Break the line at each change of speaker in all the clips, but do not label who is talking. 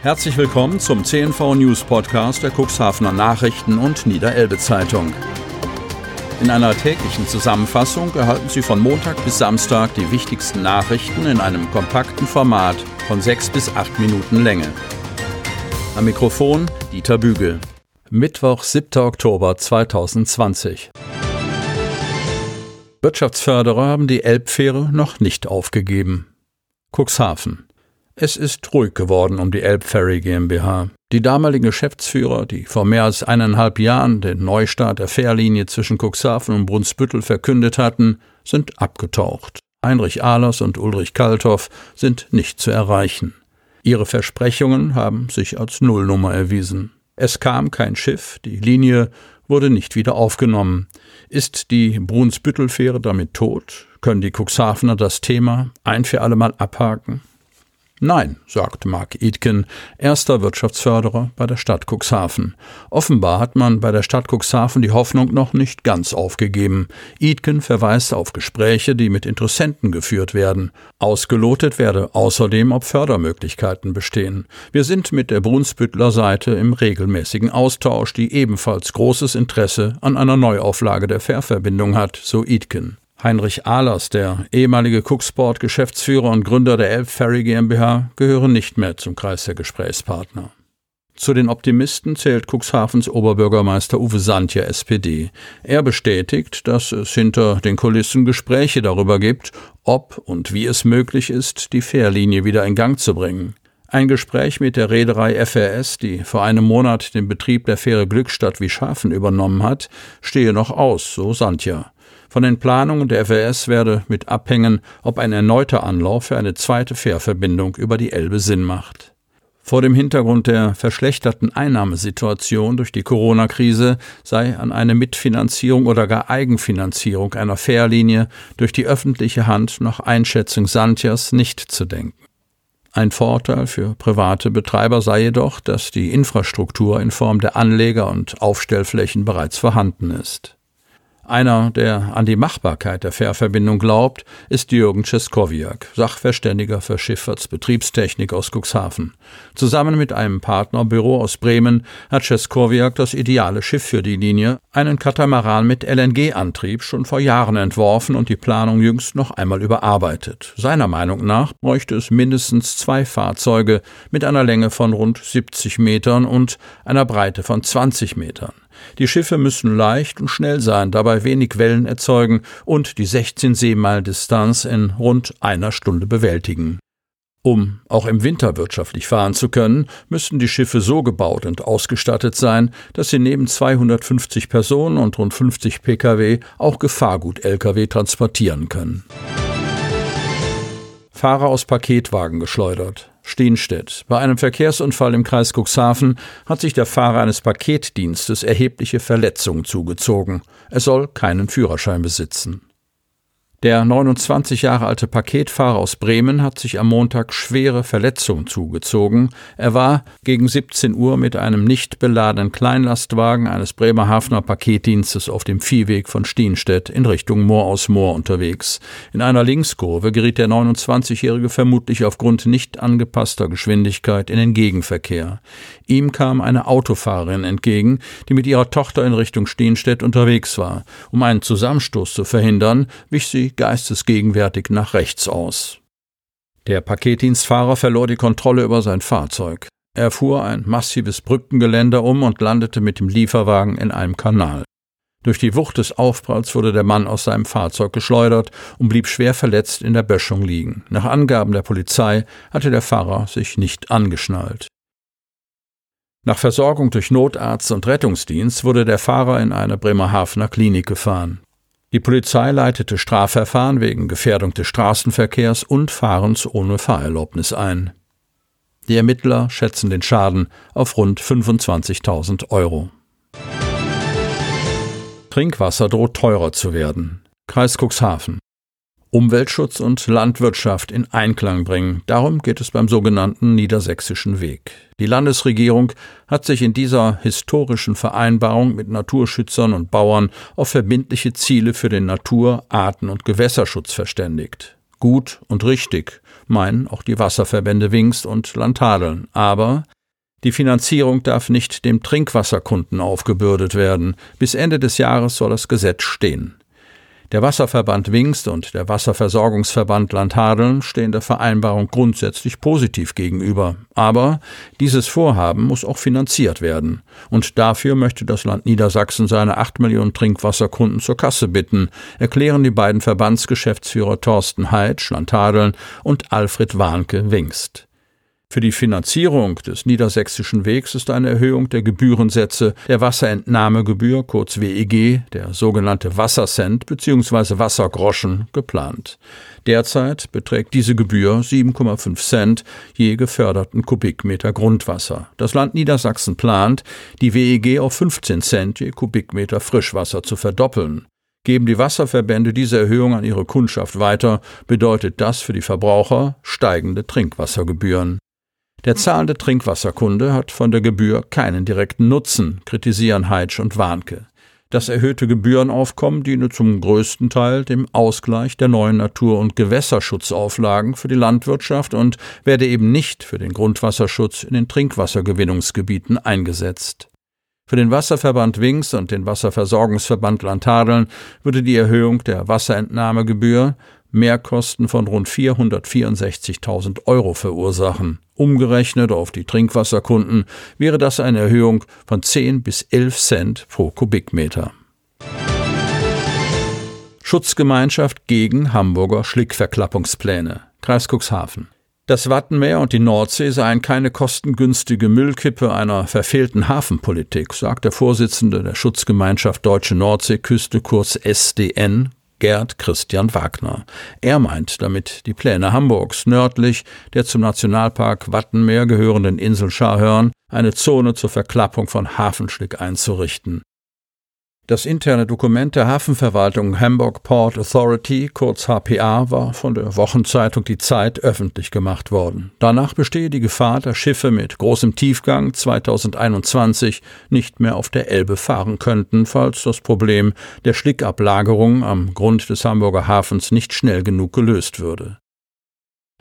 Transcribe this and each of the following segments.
Herzlich willkommen zum CNV News Podcast der Cuxhavener Nachrichten und Niederelbe Zeitung. In einer täglichen Zusammenfassung erhalten Sie von Montag bis Samstag die wichtigsten Nachrichten in einem kompakten Format von sechs bis acht Minuten Länge. Am Mikrofon Dieter Bügel. Mittwoch, 7. Oktober 2020. Wirtschaftsförderer haben die Elbfähre noch nicht aufgegeben. Cuxhaven. Es ist ruhig geworden um die Elbferry GmbH. Die damaligen Geschäftsführer, die vor mehr als eineinhalb Jahren den Neustart der Fährlinie zwischen Cuxhaven und Brunsbüttel verkündet hatten, sind abgetaucht. Heinrich Ahlers und Ulrich Kalthoff sind nicht zu erreichen. Ihre Versprechungen haben sich als Nullnummer erwiesen. Es kam kein Schiff, die Linie wurde nicht wieder aufgenommen. Ist die Brunsbüttel-Fähre damit tot? Können die Cuxhavener das Thema ein für allemal abhaken? Nein, sagt Mark Idken, erster Wirtschaftsförderer bei der Stadt Cuxhaven. Offenbar hat man bei der Stadt Cuxhaven die Hoffnung noch nicht ganz aufgegeben. Idken verweist auf Gespräche, die mit Interessenten geführt werden. Ausgelotet werde außerdem, ob Fördermöglichkeiten bestehen. Wir sind mit der Brunsbüttler Seite im regelmäßigen Austausch, die ebenfalls großes Interesse an einer Neuauflage der Fährverbindung hat, so Idken. Heinrich Ahlers, der ehemalige Cooksport-Geschäftsführer und Gründer der Elb Ferry GmbH, gehören nicht mehr zum Kreis der Gesprächspartner. Zu den Optimisten zählt Cuxhavens Oberbürgermeister Uwe Santja SPD. Er bestätigt, dass es hinter den Kulissen Gespräche darüber gibt, ob und wie es möglich ist, die Fährlinie wieder in Gang zu bringen. Ein Gespräch mit der Reederei FRS, die vor einem Monat den Betrieb der Fähre Glückstadt wie Schafen übernommen hat, stehe noch aus, so Santja. Von den Planungen der FRS werde mit abhängen, ob ein erneuter Anlauf für eine zweite Fährverbindung über die Elbe Sinn macht. Vor dem Hintergrund der verschlechterten Einnahmesituation durch die Corona-Krise sei an eine Mitfinanzierung oder gar Eigenfinanzierung einer Fährlinie durch die öffentliche Hand nach Einschätzung Santjas nicht zu denken. Ein Vorteil für private Betreiber sei jedoch, dass die Infrastruktur in Form der Anleger und Aufstellflächen bereits vorhanden ist. Einer, der an die Machbarkeit der Fährverbindung glaubt, ist Jürgen Czeskowiak, Sachverständiger für Schifffahrtsbetriebstechnik aus Cuxhaven. Zusammen mit einem Partnerbüro aus Bremen hat Czeskowiak das ideale Schiff für die Linie, einen Katamaran mit LNG-Antrieb, schon vor Jahren entworfen und die Planung jüngst noch einmal überarbeitet. Seiner Meinung nach bräuchte es mindestens zwei Fahrzeuge mit einer Länge von rund 70 Metern und einer Breite von 20 Metern. Die Schiffe müssen leicht und schnell sein, dabei wenig Wellen erzeugen und die 16 Seemeilen Distanz in rund einer Stunde bewältigen. Um auch im Winter wirtschaftlich fahren zu können, müssten die Schiffe so gebaut und ausgestattet sein, dass sie neben 250 Personen und rund 50 Pkw auch Gefahrgut-Lkw transportieren können. Fahrer aus Paketwagen geschleudert. Steenstedt. Bei einem Verkehrsunfall im Kreis Cuxhaven hat sich der Fahrer eines Paketdienstes erhebliche Verletzungen zugezogen. Er soll keinen Führerschein besitzen. Der 29 Jahre alte Paketfahrer aus Bremen hat sich am Montag schwere Verletzungen zugezogen. Er war gegen 17 Uhr mit einem nicht beladenen Kleinlastwagen eines Bremerhavener Paketdienstes auf dem Viehweg von Stienstedt in Richtung Moor aus Moor unterwegs. In einer Linkskurve geriet der 29-Jährige vermutlich aufgrund nicht angepasster Geschwindigkeit in den Gegenverkehr. Ihm kam eine Autofahrerin entgegen, die mit ihrer Tochter in Richtung Stienstedt unterwegs war. Um einen Zusammenstoß zu verhindern, wich sie geistesgegenwärtig nach rechts aus. Der Paketdienstfahrer verlor die Kontrolle über sein Fahrzeug. Er fuhr ein massives Brückengeländer um und landete mit dem Lieferwagen in einem Kanal. Durch die Wucht des Aufpralls wurde der Mann aus seinem Fahrzeug geschleudert und blieb schwer verletzt in der Böschung liegen. Nach Angaben der Polizei hatte der Fahrer sich nicht angeschnallt. Nach Versorgung durch Notarzt und Rettungsdienst wurde der Fahrer in eine Bremerhavener Klinik gefahren. Die Polizei leitete Strafverfahren wegen Gefährdung des Straßenverkehrs und Fahrens ohne Fahrerlaubnis ein. Die Ermittler schätzen den Schaden auf rund 25.000 Euro. Trinkwasser droht teurer zu werden. Kreis Cuxhaven. Umweltschutz und Landwirtschaft in Einklang bringen. Darum geht es beim sogenannten Niedersächsischen Weg. Die Landesregierung hat sich in dieser historischen Vereinbarung mit Naturschützern und Bauern auf verbindliche Ziele für den Natur-, Arten- und Gewässerschutz verständigt. Gut und richtig, meinen auch die Wasserverbände Wingst und Landtadeln. Aber die Finanzierung darf nicht dem Trinkwasserkunden aufgebürdet werden. Bis Ende des Jahres soll das Gesetz stehen. Der Wasserverband Wingst und der Wasserversorgungsverband Landhadeln stehen der Vereinbarung grundsätzlich positiv gegenüber. Aber dieses Vorhaben muss auch finanziert werden. Und dafür möchte das Land Niedersachsen seine acht Millionen Trinkwasserkunden zur Kasse bitten, erklären die beiden Verbandsgeschäftsführer Thorsten Heitsch, Landhadeln und Alfred Warnke Wingst. Für die Finanzierung des Niedersächsischen Wegs ist eine Erhöhung der Gebührensätze der Wasserentnahmegebühr, kurz WEG, der sogenannte Wassercent bzw. Wassergroschen, geplant. Derzeit beträgt diese Gebühr 7,5 Cent je geförderten Kubikmeter Grundwasser. Das Land Niedersachsen plant, die WEG auf 15 Cent je Kubikmeter Frischwasser zu verdoppeln. Geben die Wasserverbände diese Erhöhung an ihre Kundschaft weiter, bedeutet das für die Verbraucher steigende Trinkwassergebühren. Der zahlende Trinkwasserkunde hat von der Gebühr keinen direkten Nutzen, kritisieren Heitsch und Warnke. Das erhöhte Gebührenaufkommen diene zum größten Teil dem Ausgleich der neuen Natur- und Gewässerschutzauflagen für die Landwirtschaft und werde eben nicht für den Grundwasserschutz in den Trinkwassergewinnungsgebieten eingesetzt. Für den Wasserverband Wings und den Wasserversorgungsverband Landhadeln würde die Erhöhung der Wasserentnahmegebühr Mehrkosten von rund 464.000 Euro verursachen. Umgerechnet auf die Trinkwasserkunden wäre das eine Erhöhung von 10 bis 11 Cent pro Kubikmeter. Schutzgemeinschaft gegen Hamburger Schlickverklappungspläne. Kreis Cuxhaven. Das Wattenmeer und die Nordsee seien keine kostengünstige Müllkippe einer verfehlten Hafenpolitik, sagt der Vorsitzende der Schutzgemeinschaft Deutsche Nordseeküste, kurz SDN, Gerd Christian Wagner. Er meint damit die Pläne Hamburgs nördlich der zum Nationalpark Wattenmeer gehörenden Insel Scharhörn eine Zone zur Verklappung von Hafenschlick einzurichten. Das interne Dokument der Hafenverwaltung Hamburg Port Authority, kurz HPA, war von der Wochenzeitung Die Zeit öffentlich gemacht worden. Danach bestehe die Gefahr, dass Schiffe mit großem Tiefgang 2021 nicht mehr auf der Elbe fahren könnten, falls das Problem der Schlickablagerung am Grund des Hamburger Hafens nicht schnell genug gelöst würde.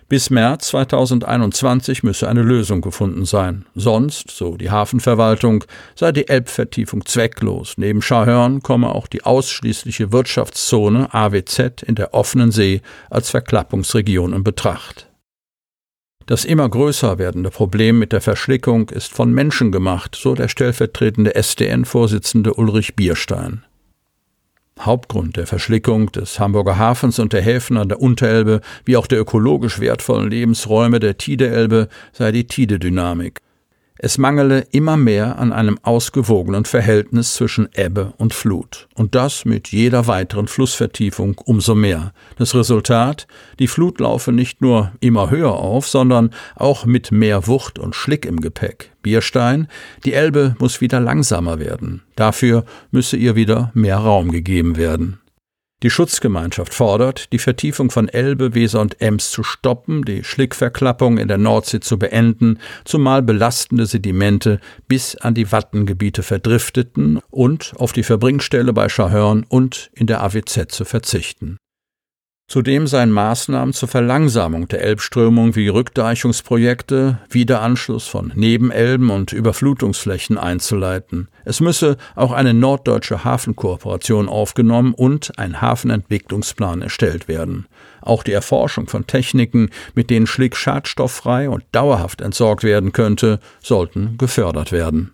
Bis März 2021 müsse eine Lösung gefunden sein. Sonst, so die Hafenverwaltung, sei die Elbvertiefung zwecklos. Neben Schahörn komme auch die ausschließliche Wirtschaftszone AWZ in der offenen See als Verklappungsregion in Betracht. Das immer größer werdende Problem mit der Verschlickung ist von Menschen gemacht, so der stellvertretende SDN-Vorsitzende Ulrich Bierstein. Hauptgrund der Verschlickung des Hamburger Hafens und der Häfen an der Unterelbe wie auch der ökologisch wertvollen Lebensräume der Tideelbe sei die Tidedynamik. Es mangele immer mehr an einem ausgewogenen Verhältnis zwischen Ebbe und Flut. Und das mit jeder weiteren Flussvertiefung umso mehr. Das Resultat? Die Flut laufe nicht nur immer höher auf, sondern auch mit mehr Wucht und Schlick im Gepäck. Bierstein, die Elbe muss wieder langsamer werden. Dafür müsse ihr wieder mehr Raum gegeben werden. Die Schutzgemeinschaft fordert, die Vertiefung von Elbe, Weser und Ems zu stoppen, die Schlickverklappung in der Nordsee zu beenden, zumal belastende Sedimente bis an die Wattengebiete verdrifteten und auf die Verbringstelle bei Schahörn und in der AWZ zu verzichten. Zudem seien Maßnahmen zur Verlangsamung der Elbströmung wie Rückdeichungsprojekte, Wiederanschluss von Nebenelben und Überflutungsflächen einzuleiten. Es müsse auch eine norddeutsche Hafenkooperation aufgenommen und ein Hafenentwicklungsplan erstellt werden. Auch die Erforschung von Techniken, mit denen Schlick schadstofffrei und dauerhaft entsorgt werden könnte, sollten gefördert werden.